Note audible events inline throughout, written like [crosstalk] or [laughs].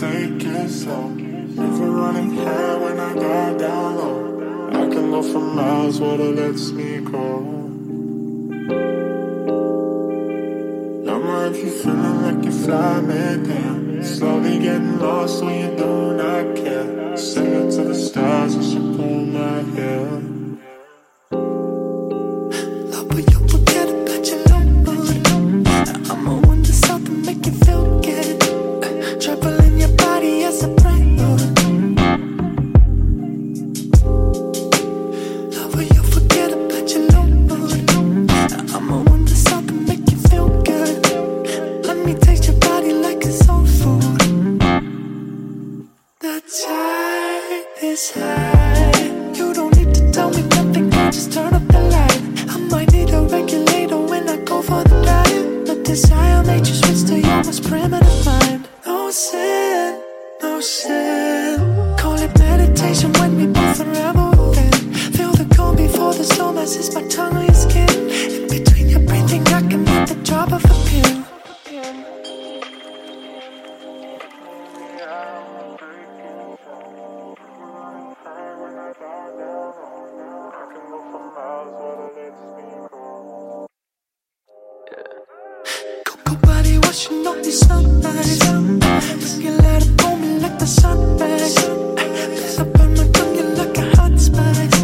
take it slow. Never running high when I got down low. I can go for miles, water lets me go. More if you're feeling like you fly me down. Slowly getting lost when you do not care. Send it to the stars and she pull my hair. Rushing off these sunrise. Look at light me like the sunrise. Light up on my tongue, you like a hot spice.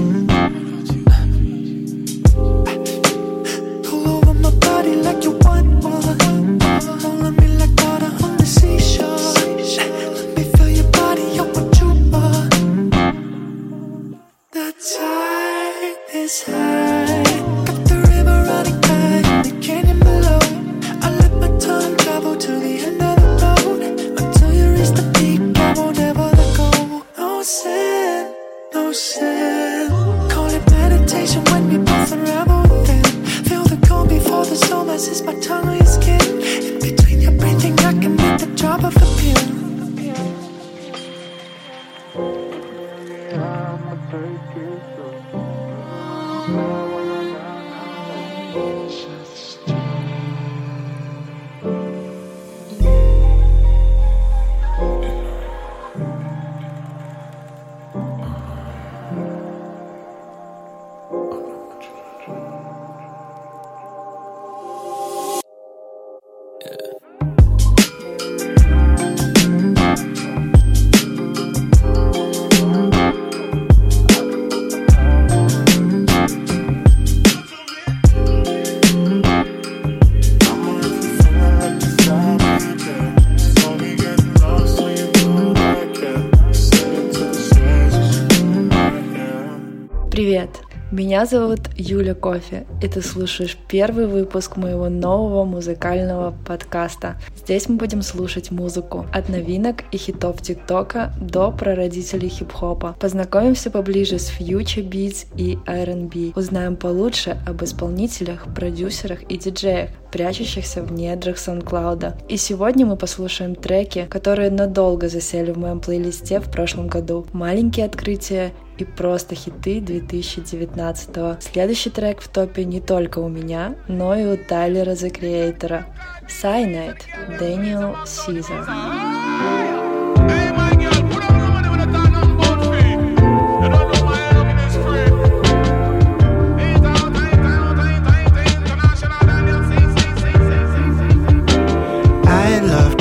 Меня зовут Юля Кофе, и ты слушаешь первый выпуск моего нового музыкального подкаста. Здесь мы будем слушать музыку от новинок и хитов ТикТока до прародителей хип-хопа. Познакомимся поближе с Future Beats и R&B. Узнаем получше об исполнителях, продюсерах и диджеях, прячущихся в недрах SoundCloud. И сегодня мы послушаем треки, которые надолго засели в моем плейлисте в прошлом году. Маленькие открытия и просто хиты 2019 -го. Следующий трек в топе не только у меня, но и у Тайлера The Creator. Cyanide, Дэниел Сизер.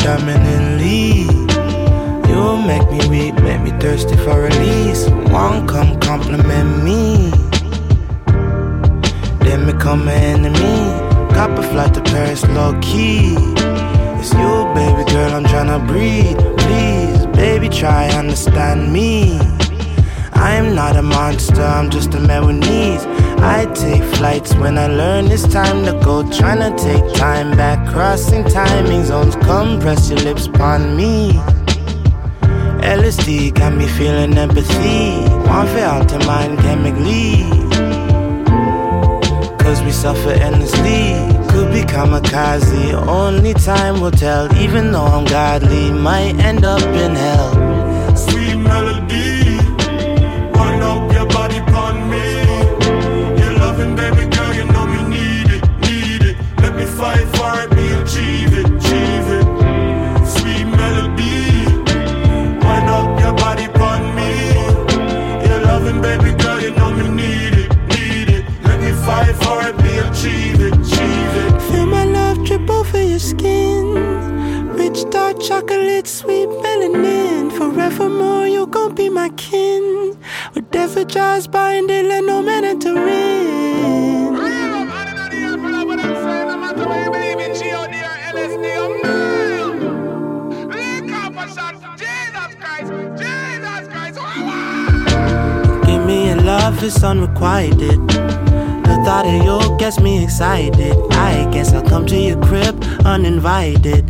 dominantly. Make me thirsty for release. One come compliment me. Then become an enemy. Cop a flight to Paris, low key. It's you, baby girl, I'm tryna breathe. Please, baby, try understand me. I am not a monster, I'm just a man with needs. I take flights when I learn it's time to go. Tryna take time back, crossing timing zones. Come press your lips upon me. LSD got me feeling empathy. One for out to mind chemically. Cause we suffer endlessly. Could be kamikaze. Only time will tell. Even though I'm godly, might end up in hell. Sweet melody. Skin. Rich dark chocolate, sweet melanin. Forevermore, you gon' be my kin. Whatever by and they let no man enter in. Give me a love, it's unrequited. Thought of you gets me excited. I guess I'll come to your crib uninvited.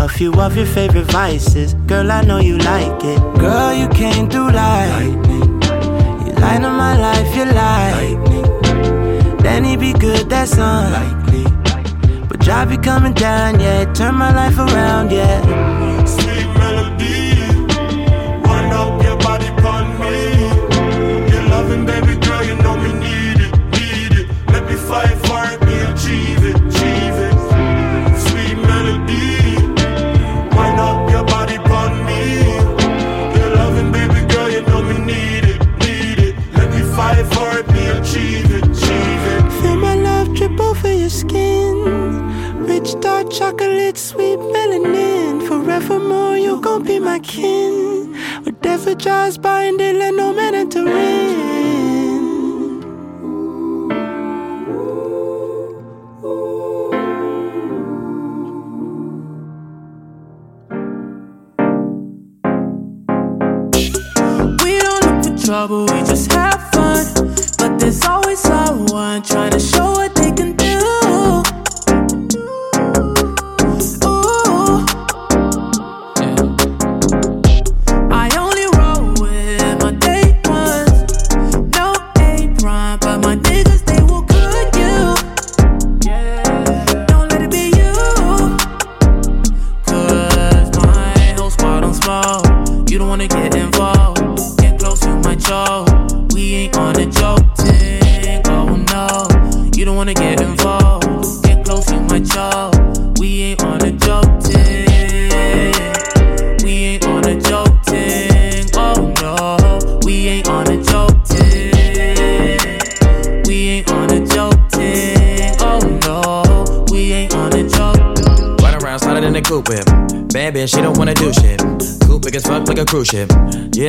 A few of your favorite vices, girl, I know you like it. Girl, you came through like You light up my life, you like Then he be good, that's unlikely. But drive you coming down, yeah. Turn my life around, yeah. Chocolate, sweet melanin. Forevermore, you gon' be my kin. Whatever drives they let no man enter in. We don't look for trouble, we just have fun. But there's always someone trying to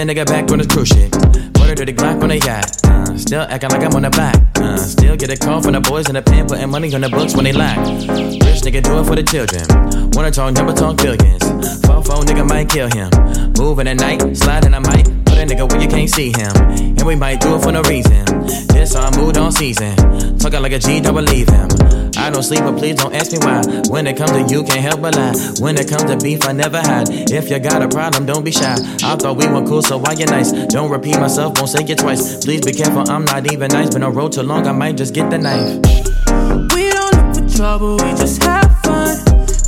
Yeah, nigga back on this cruise shit. Put her to the Glock on the yacht. Uh, still acting like I'm on the back. Uh, still get a call from the boys in the pen, putting money on the books when they lack. Rich nigga do it for the children. Wanna talk number talk billions. Phone phone nigga might kill him. Moving at night, sliding I might. A nigga where you can't see him. And we might do it for no reason. This our mood on season. Talking like a G, don't believe him. I don't sleep, but please don't ask me why. When it comes to you, can't help but lie. When it comes to beef, I never hide. If you got a problem, don't be shy. I thought we were cool, so why you nice? Don't repeat myself, won't say it twice. Please be careful, I'm not even nice. Been on road too long, I might just get the knife. We don't look for trouble, we just have fun.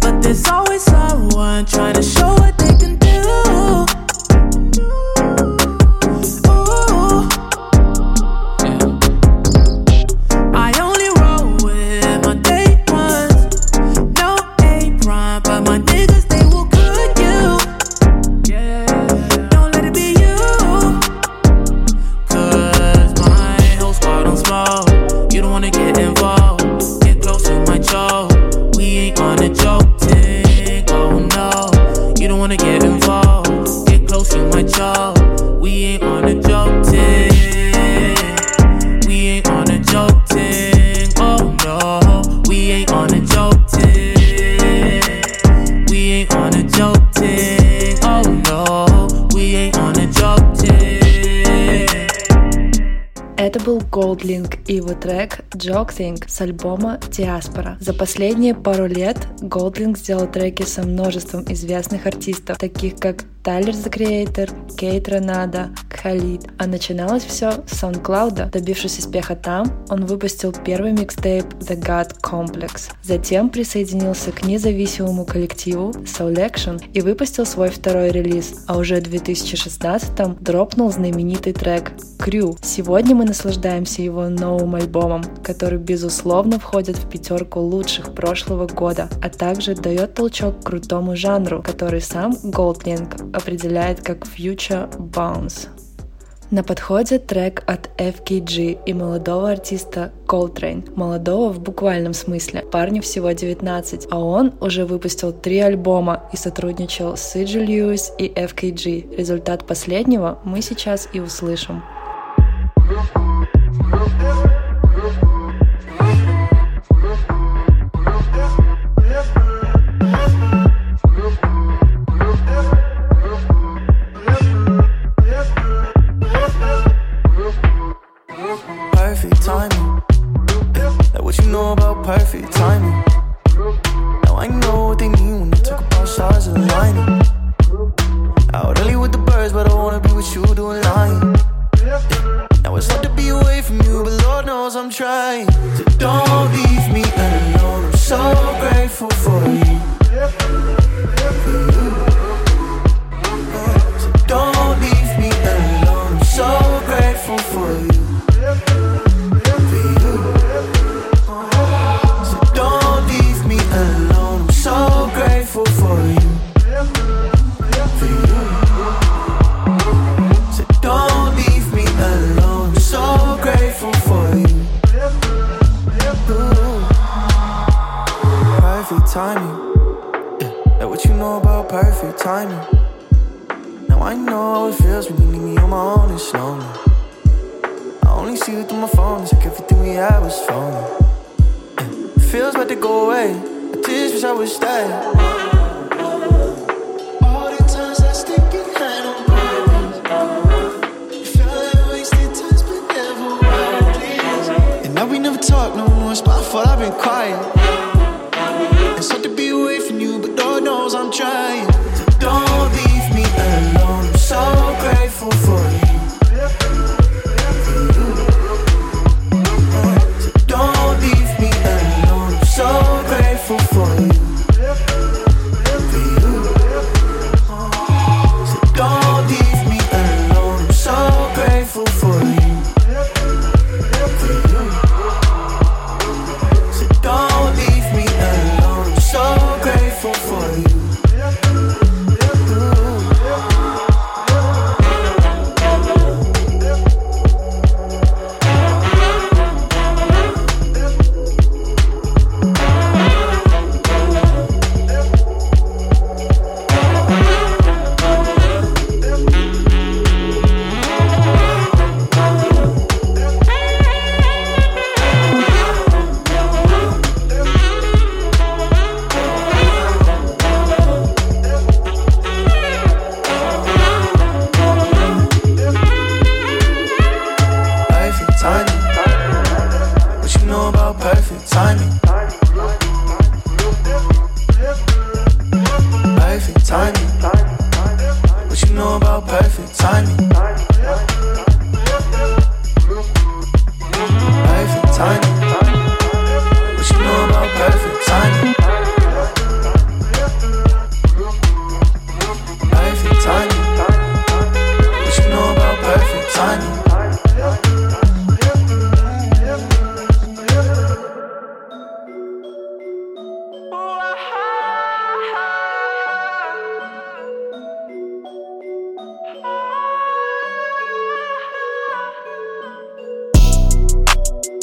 But there's always someone trying to show what they can Joking с альбома Диаспора. За последние пару лет Goldlink сделал треки со множеством известных артистов, таких как Тайлер The Creator, Кейт Ренада, Кхалид. А начиналось все с SoundCloud. Добившись успеха там, он выпустил первый микстейп The God Complex. Затем присоединился к независимому коллективу Soul Action и выпустил свой второй релиз, а уже в 2016 дропнул знаменитый трек Crew. Сегодня мы наслаждаемся его новым альбомом, который безусловно входит в пятерку лучших прошлого года, а также дает толчок крутому жанру, который сам Goldlink определяет как Future Bounce. На подходе трек от FKG и молодого артиста Coltrane. Молодого в буквальном смысле. Парню всего 19, а он уже выпустил три альбома и сотрудничал с Сиджи Льюис и FKG. Результат последнего мы сейчас и услышим. the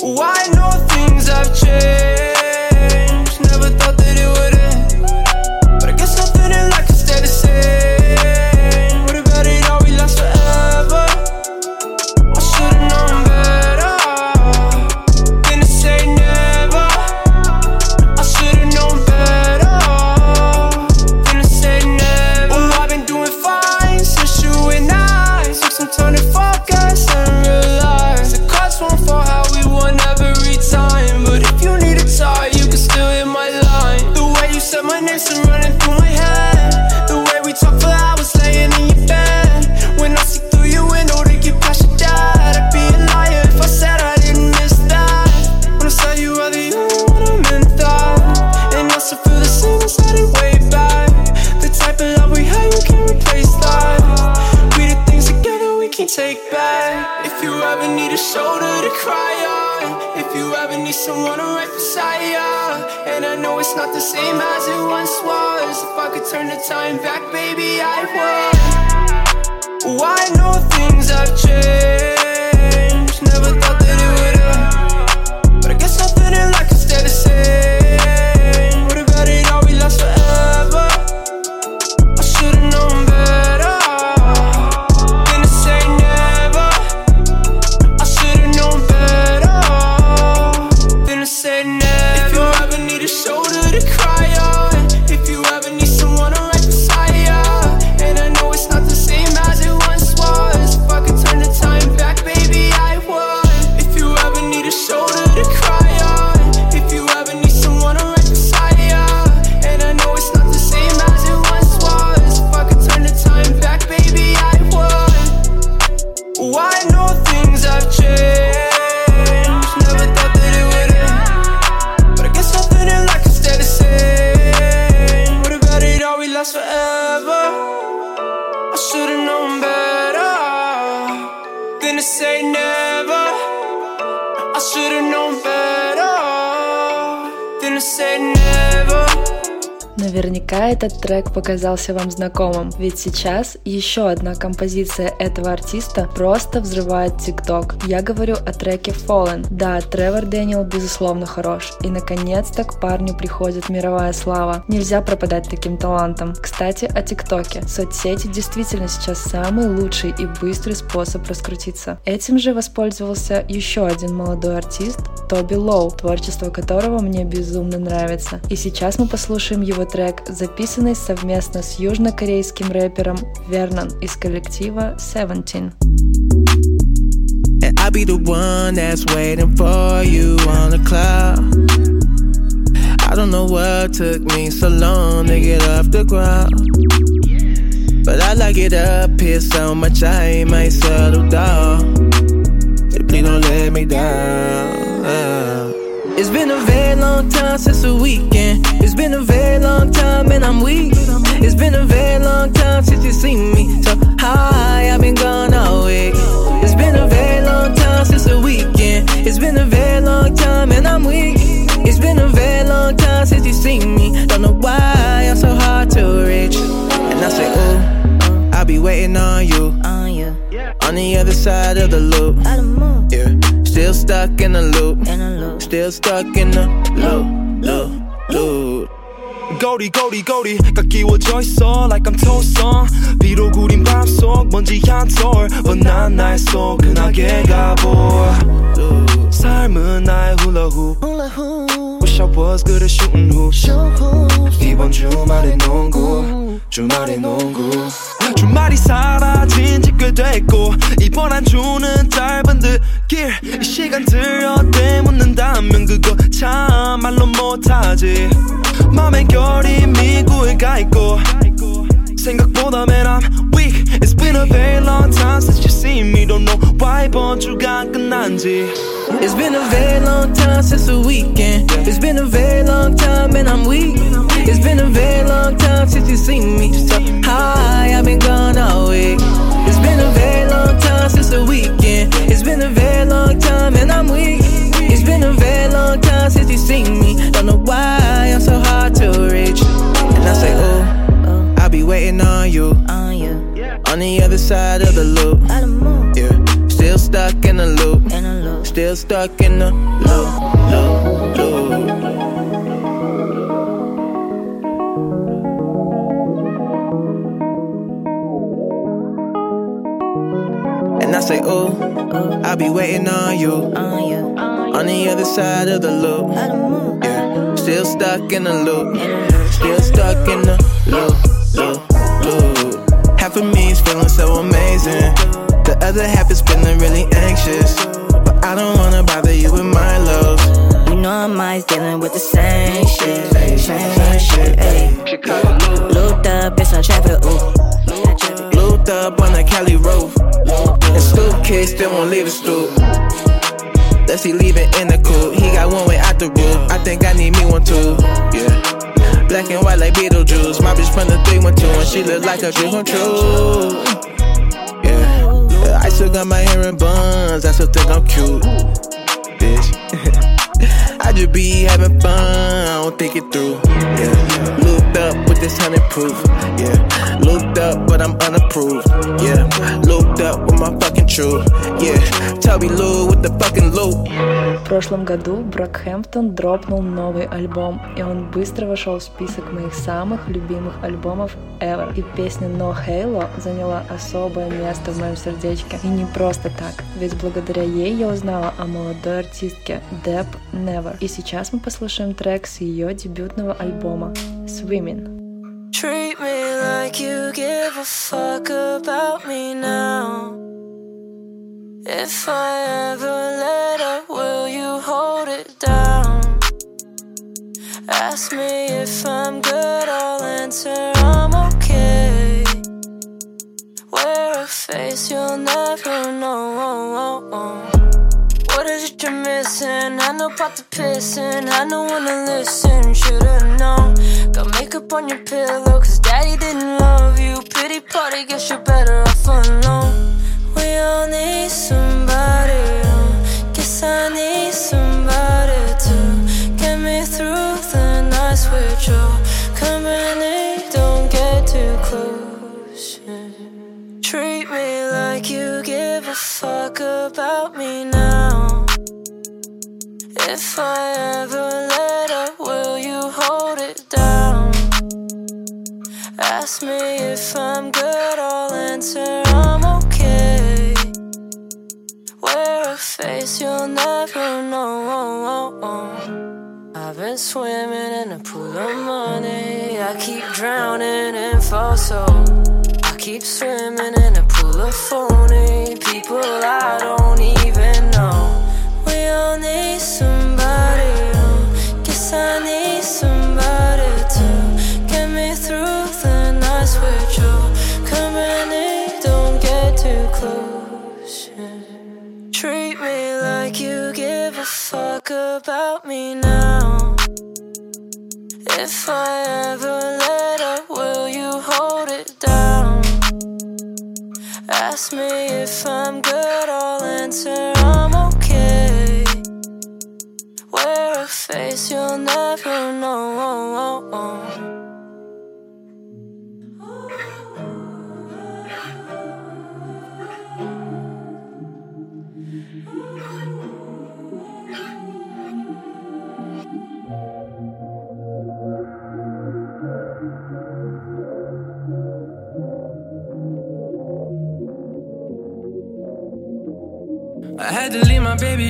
time этот трек показался вам знакомым, ведь сейчас еще одна композиция этого артиста просто взрывает ТикТок. Я говорю о треке Fallen. Да, Тревор Дэниел безусловно хорош, и наконец-то к парню приходит мировая слава. Нельзя пропадать таким талантом. Кстати, о ТикТоке. Соцсети действительно сейчас самый лучший и быстрый способ раскрутиться. Этим же воспользовался еще один молодой артист, Тоби Лоу, творчество которого мне безумно нравится. И сейчас мы послушаем его трек, записанный совместно с южнокорейским рэпером Вернон из коллектива Seventeen. And I'll be the one that's waiting for you on the cloud. I don't know what took me so long to get off the ground. But I like it up here so much I might settle down. Please don't let me down. It's been a very long time since the weekend. It's been a very long time and I'm weak. It's been a very long time since you seen me. So high, I've been gone all week. It's been a very long time since the weekend. It's been a very long time and I'm weak. It's been a very long time since you seen me. Don't know why I'm so hard to reach. And I say, oh, I'll be waiting on you. On the other side of the loop. Yeah. Still stuck in a loop. Still stuck in a loop, loop, loop. 거리 거리 거리가 끼워져 있어 like I'm toast 비로 구린 밤속 먼지 한톨 뻔한 나의 소근하게 가보 삶은 나의 훌라후 Wish I was good at shooting hoops 이번 주말에 농구 주말에 농구 주말이 사라진 지 꽤 됐고 이번 한 주는 짧 은 듯길 이 시간들 어때 묻는다면 그거 참 말로 못하지 맘에 결이 미국에 가있고 생각보다 man I'm weak It's been a very long time since you seen me Don't know why 이번 주가 끝난지 It's been a very long time since the weekend It's been a very long time and I'm weak It's been a very long time since you seen me So high, I've been gone all week It's been a very long time since the weekend. It's been a very long time and I'm weak. It's been a very long time since you seen me. Don't know why I'm so hard to reach. And I say, oh, I'll be waiting on you. On the other side of the loop. Yeah, still stuck in the loop. Still stuck in the loop, loop, loop And I'll be waiting on you. On the other side of the loop. Yeah. Still stuck in the loop. Still stuck in the loop, loop, loop. Half of me is feeling so amazing. The other half is feeling really anxious. One too. Yeah. Black and white like Beetlejuice. My bitch from the 312 and she look like a dream come true. Yeah. I still got my hair in buns. I still think I'm cute. Bitch. [laughs] I just be having fun, I don't think it through. Yeah, looped up with this hundred proof. Yeah, looped up, but I'm unapproved. Yeah, true. Yeah, Toby Lou with the fucking loop. В прошлом году Брокхэмптон дропнул новый альбом, и он быстро вошел в список моих самых любимых альбомов ever. И песня No Halo заняла особое место в моем сердечке. И не просто так, ведь благодаря ей я узнала о молодой артистке Deb Never. И сейчас мы послушаем трек с ее дебютного альбома Swimming. Treat me like you give a fuck about me now. If I ever let up, will you hold it down? Ask me if I'm good, I'll answer I'm okay. Wear a face you'll never know. What is it you're missing? I know about the pissing, I know when wanna listen, should've known. Got makeup on your pillow, cause daddy didn't love you. Pity party, guess you're better off alone. We all need somebody, guess I need somebody to get me through the nights with your company. Don't get too close. Treat me like you give a fuck about me now. If I ever let up, will you hold it down? Ask me if I'm good, I'll answer face you'll never know. I've been swimming in a pool of money. I keep drowning fall so. I keep swimming in a pool of phony people I don't even like you give a fuck about me now. If I ever let up, will you hold it down? Ask me if I'm good, I'll answer I'm okay. Wear a face you'll never know.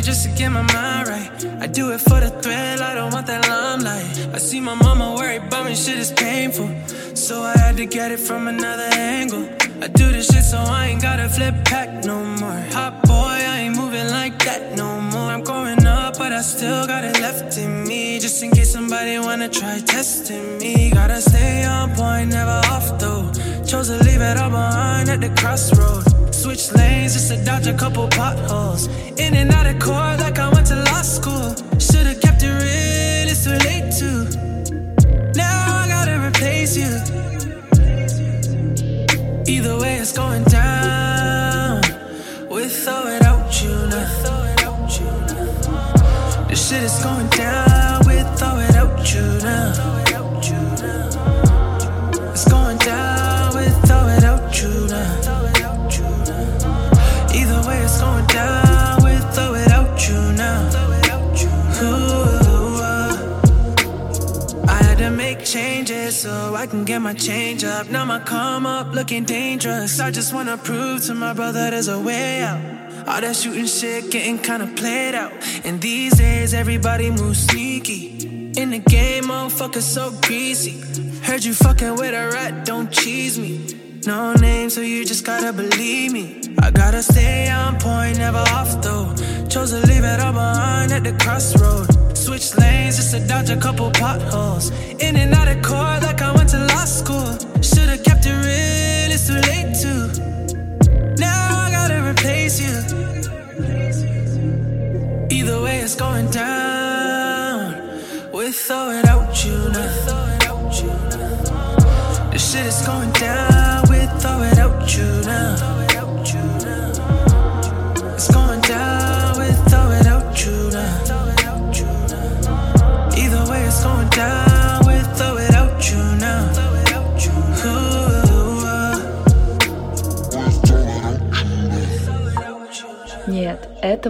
Just to get my mind right. I do it for the thrill, I don't want that limelight. I see my mama worried about me, shit is painful. So I had to get it from another angle. I do this shit so I ain't gotta flip back no more. Hot boy, I ain't moving like that no more. I'm growing up, but I still got it left in me. Just in case somebody wanna try testing me. Gotta stay on point, never off though. Chose to leave it all behind at the crossroad. Switch lanes just to dodge a couple potholes. In and out of court like I went to law school. Should've kept it real, it's too late to. Now I gotta replace you. Either way, it's going down. With or without you now. This shit is going down. With or without you now. So I can get my change up. Now my come up looking dangerous. I just wanna prove to my brother there's a way out. All that shooting shit getting kinda played out. And these days everybody moves sneaky. In the game, motherfuckers so greasy. Heard you fucking with a rat, don't cheese me. No name, so you just gotta believe me. I gotta stay on point, never off though. Chose to leave it all behind at the crossroad. Switch lanes just to dodge a couple potholes. In and out of court like I went to law school. Should've kept it real, it's too late to. Now I gotta replace you. Either way, it's going down. With or without you now. This shit is going down. With or without you now.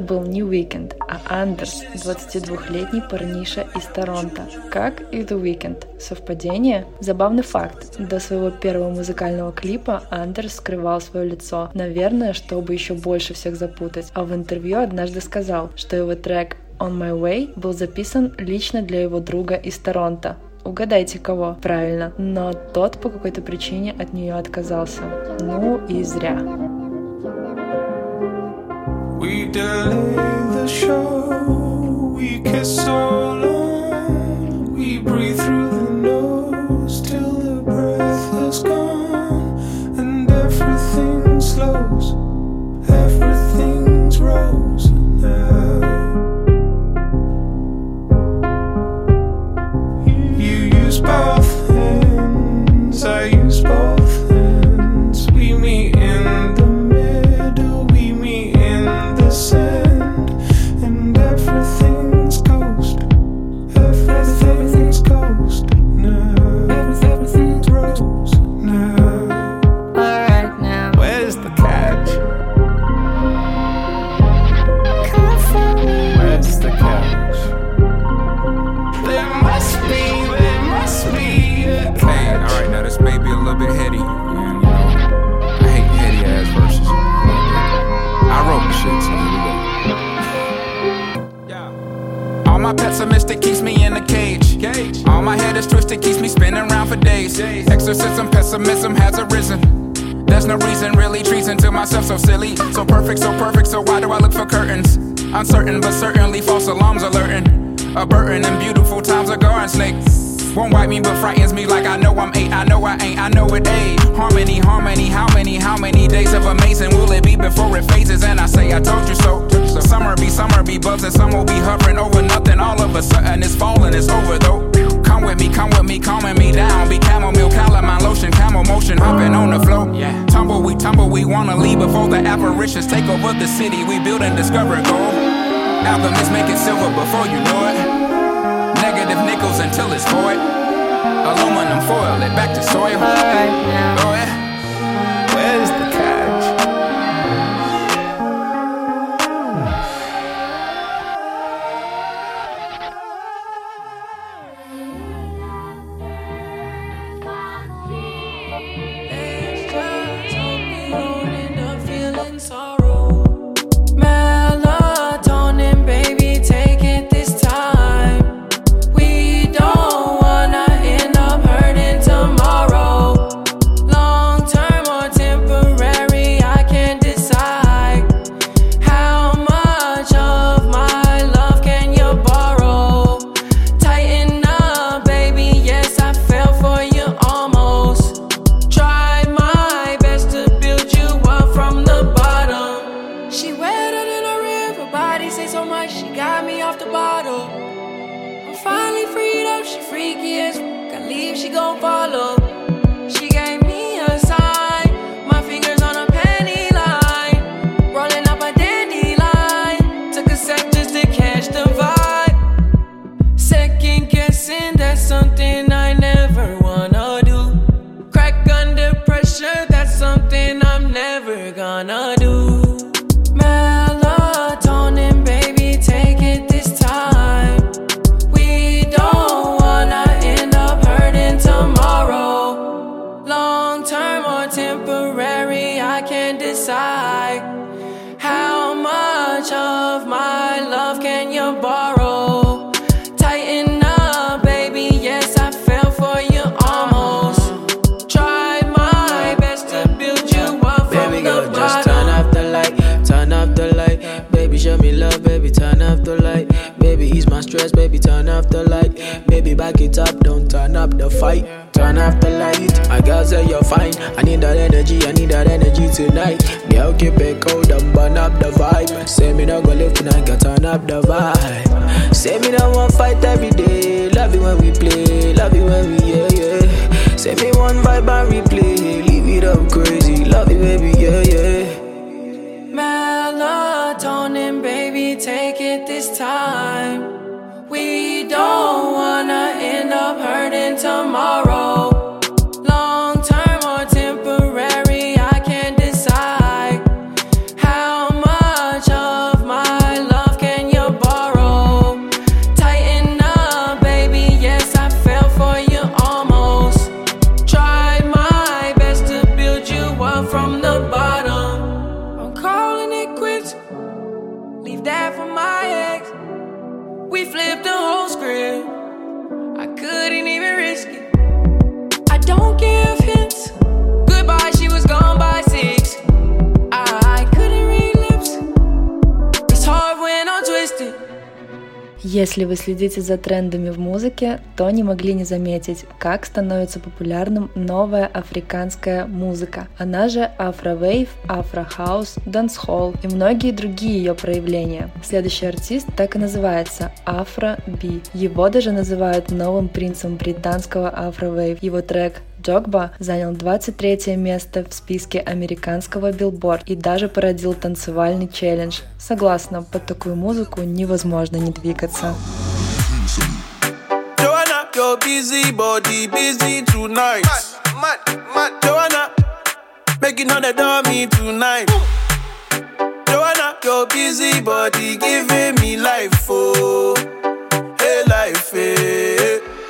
Это был не Weekend, а Андерс, 22-летний парниша из Торонто, как и The Weekend. Совпадение? Забавный факт. До своего первого музыкального клипа Андерс скрывал свое лицо, наверное, чтобы еще больше всех запутать, а в интервью однажды сказал, что его трек On My Way был записан лично для его друга из Торонто. Угадайте кого? Правильно. Но тот по какой-то причине от нее отказался. Ну и зря. We delay the show, we kiss so long, we breathe through the nose till the breath is gone, and everything slows, everything's rose Uncertain, but certainly false alarms alerting. A burden beautiful times a garden snake. Won't wipe me, but frightens me like I know I'm eight. I know I ain't, I know it ain't. Harmony, harmony, how many, how many days of amazing will it be before it phases? And I say, I told you so. Summer be, summer be buzzing, some will be hovering over nothing. All of a sudden it's falling, it's over though. Come with me, come with me, calming me down. Be chamomile, calamine lotion, camel motion, hopping on the flow. Yeah. Tumble, we tumble, we wanna leave before the apparitions take over the city. We build and discover gold. Alchemists make it silver before you know it. Negative nickels until it's void. Aluminum foil it back to soil. Oh yeah. Can't decide. How much of my love can you borrow? Stress, baby, turn off the light. Baby, back it up, don't turn up the fight. Turn off the light, my girl say you're fine. I need that energy, I need that energy tonight. Girl, keep it cold and burn up the vibe. Say me not go live tonight, girl, turn up the vibe. Say me not want fight every day. Love it when we play, love it when we yeah yeah. Say me one vibe and replay, leave it up crazy. Love it, baby, yeah yeah. Melatonin, baby, take it this time. We don't wanna end up hurting tomorrow. Если вы следите за трендами в музыке, то не могли не заметить, как становится популярным новая африканская музыка. Она же афровейв, афрохаус, дэнс-холл и многие другие ее проявления. Следующий артист так и называется – Афро Би. Его даже называют новым принцем британского афровейв. Его трек Джогба занял 23 место в списке американского Billboard и даже породил танцевальный челлендж. Согласна, под такую музыку невозможно не двигаться. Joanna, your busy body busy tonight. Mad, mad, Joanna, making all the dummy tonight. Joanna, your busy body giving me life, oh, hey life, hey.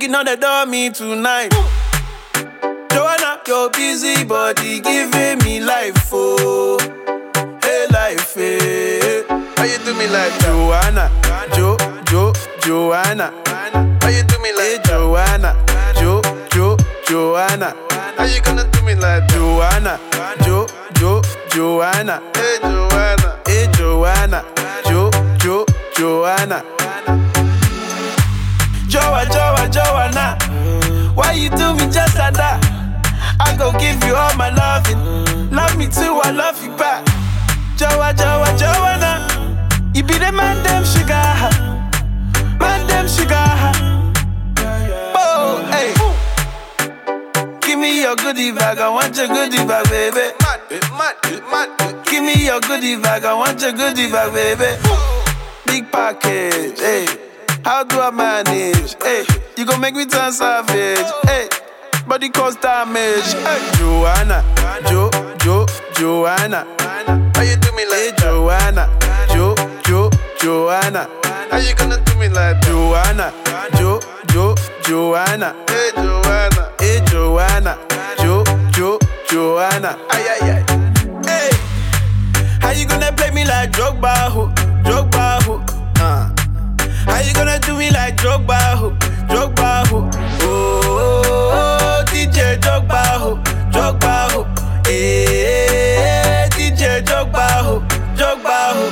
making all the dummy tonight. Joanna, your busy body giving me life, oh, hey life, hey. How you do me like Joanna, Jo, Jo, Joanna? How you do me like hey, Joanna, Jo, Jo, Joanna? How you gonna do me like Joanna, Jo, Jo, Joanna? Hey Joanna, hey Joanna, Jo, Jo, Joanna? Joa, Joa, Joanna. Why you do me just like that? I go give you all my loving. Love me too, I love you back. Joa, Joa, Joanna. You be the man, them sugar. Man, them sugar. Oh, hey. Give me your goodie bag, I want your goodie bag, baby. Give me your goodie bag, I want your goodie bag, baby. Big package, hey. How do I manage? Hey, you gon' make me turn savage. Hey, body cause damage. Hey, Joanna, Jo, Jo, Joanna. How you do me like hey, Joanna, Jo, Jo, Joanna? How you gonna do me like Joanna, Jo, Jo, Joanna? Hey, Joanna, hey, Joanna, Jo, Jo, Joanna? Ay, ay, ay. Hey, how you gonna play me like Drogba, ho, Drogba, ho? Uh. How you gonna do me like Drogba, ho, Drogba, ho? Oh, oh, oh, DJ Drogba, ho, Drogba, ho. Hey, DJ Drogba, ho, Drogba, ho.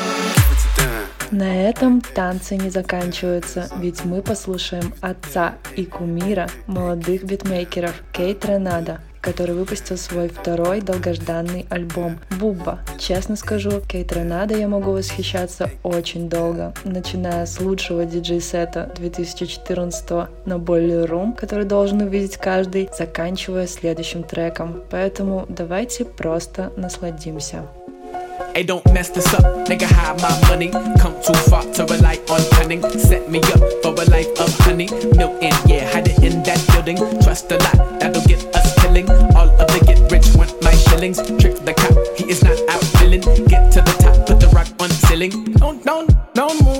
На этом танцы не заканчиваются, ведь мы послушаем отца и кумира молодых битмейкеров Кейт Ренада, который выпустил свой второй долгожданный альбом «Бубба». Честно скажу, Кейт Ренада я могу восхищаться очень долго, начиная с лучшего диджей-сета 2014 на Boiler Room, который должен увидеть каждый, заканчивая следующим треком. Поэтому давайте просто насладимся. Hey, don't mess this up, nigga. Hide my money. Come too far to rely on cunning. Set me up for a life of honey. Milton, yeah, hide it in that building. Trust a lot, that'll get us killing. All of the get rich want my shillings. Trick the cop, he is not out feeling. Get to the top, put the rock on ceiling. Don't, don't, don't move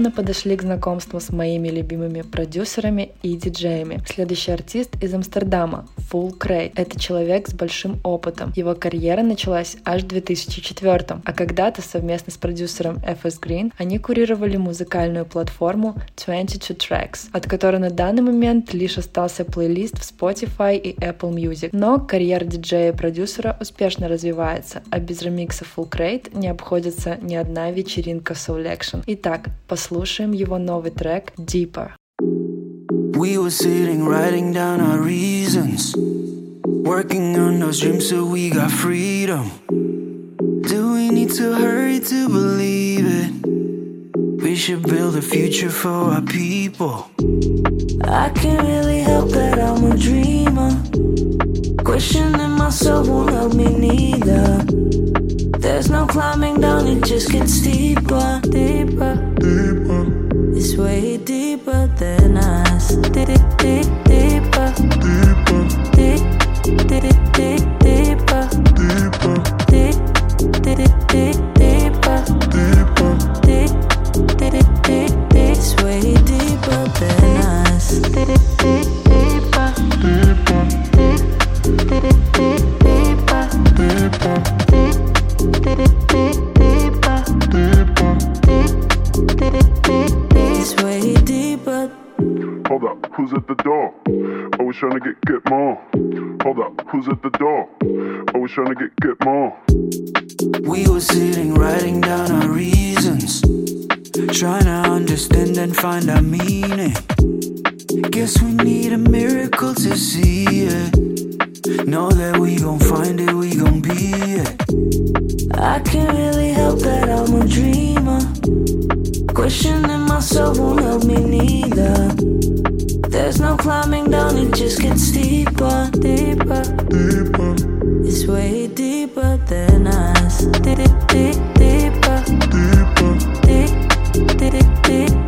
плавно подошли к знакомству с моими любимыми продюсерами и диджеями. Следующий артист из Амстердама – Full Cray. Это человек с большим опытом. Его карьера началась аж в 2004 а когда-то совместно с продюсером FS Green они курировали музыкальную платформу 22 Tracks, от которой на данный момент лишь остался плейлист в Spotify и Apple Music. Но карьера диджея и продюсера успешно развивается, а без ремикса Full Crate не обходится ни одна вечеринка Soul Action. Итак, послушаем его новый трек Deeper. We were sitting, writing down our reasons. Working on those dreams so we got freedom. Do we need to hurry to believe it? We should build a future for our people. I can't really help that I'm a dreamer. Questioning myself won't help me neither. There's no climbing down, it just gets steeper, deeper, deeper. Way deeper Always trying to get get more. We were sitting, writing down our reasons. Trying to understand and find our meaning. Guess we need a miracle to see it. Know that we gon' find it, we gon' be it. I can't really help that I'm a dreamer. Questioning myself won't help me neither. There's no climbing down, it just gets steeper, deeper, deeper. It's way deeper than us. Deep, deep, deeper, deeper, deep, deep, deep,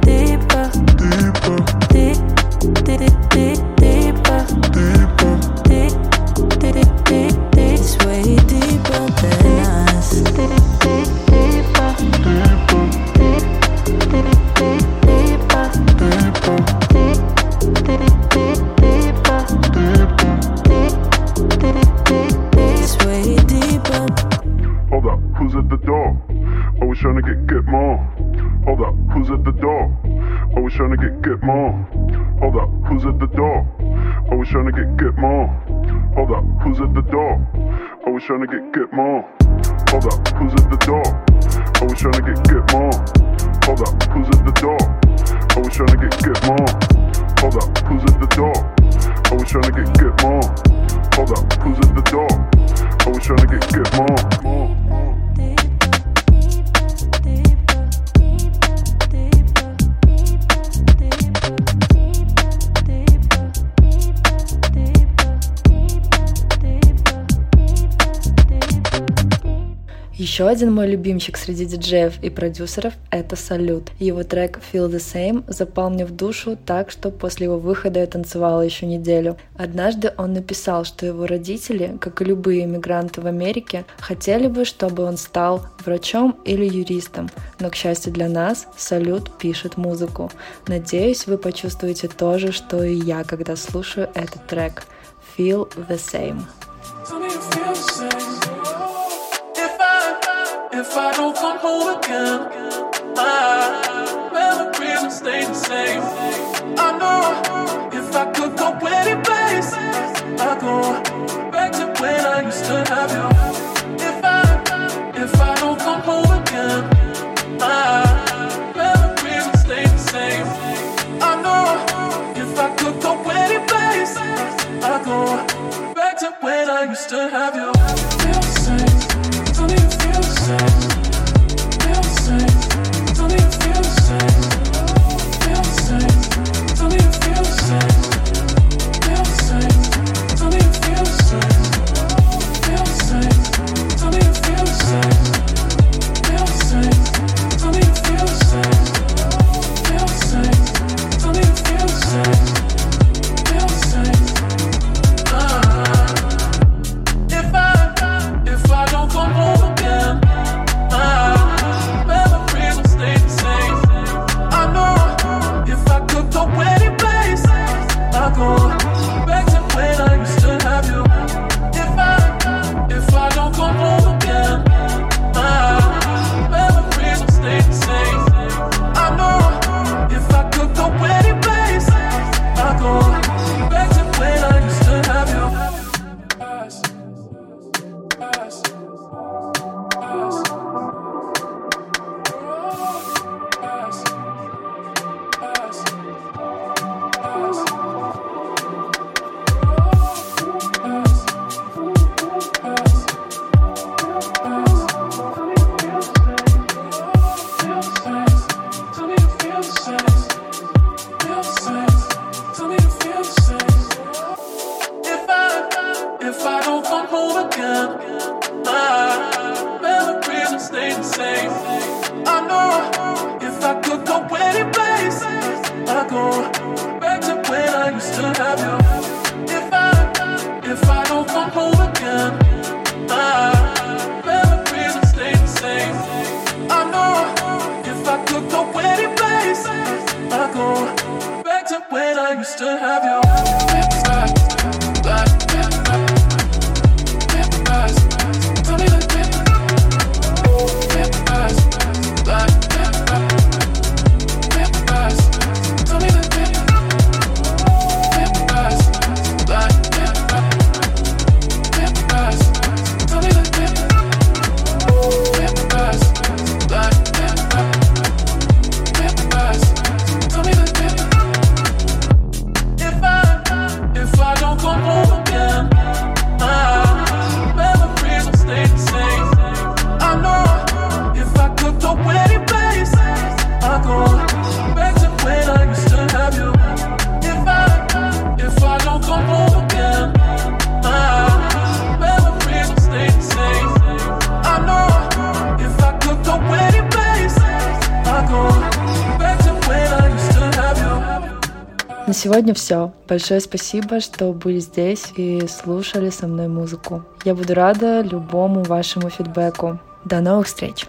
to get get more. Hold up, who's at the door? Always trying to get get more. Hold up, who's at the door? Always trying to get get more. Hold up, who's at the door? Always trying to get get more. Hold up, Еще один мой любимчик среди диджеев и продюсеров — это Салют. Его трек Feel the Same запал мне в душу так, что после его выхода я танцевала еще неделю. Однажды он написал, что его родители, как и любые иммигранты в Америке, хотели бы, чтобы он стал врачом или юристом, но, к счастью для нас, Салют пишет музыку. Надеюсь, вы почувствуете то же, что и я, когда слушаю этот трек. Feel the Same. If I don't come home again, my memories will stay the same. I know if I could go any place, I'd go back to when I used to have you. If I, if I don't come home again, my memories will stay the same. I know if I could go any place, I'd go back to when I used to have you. Большое спасибо, что были здесь и слушали со мной музыку. Я буду рада любому вашему фидбэку. До новых встреч!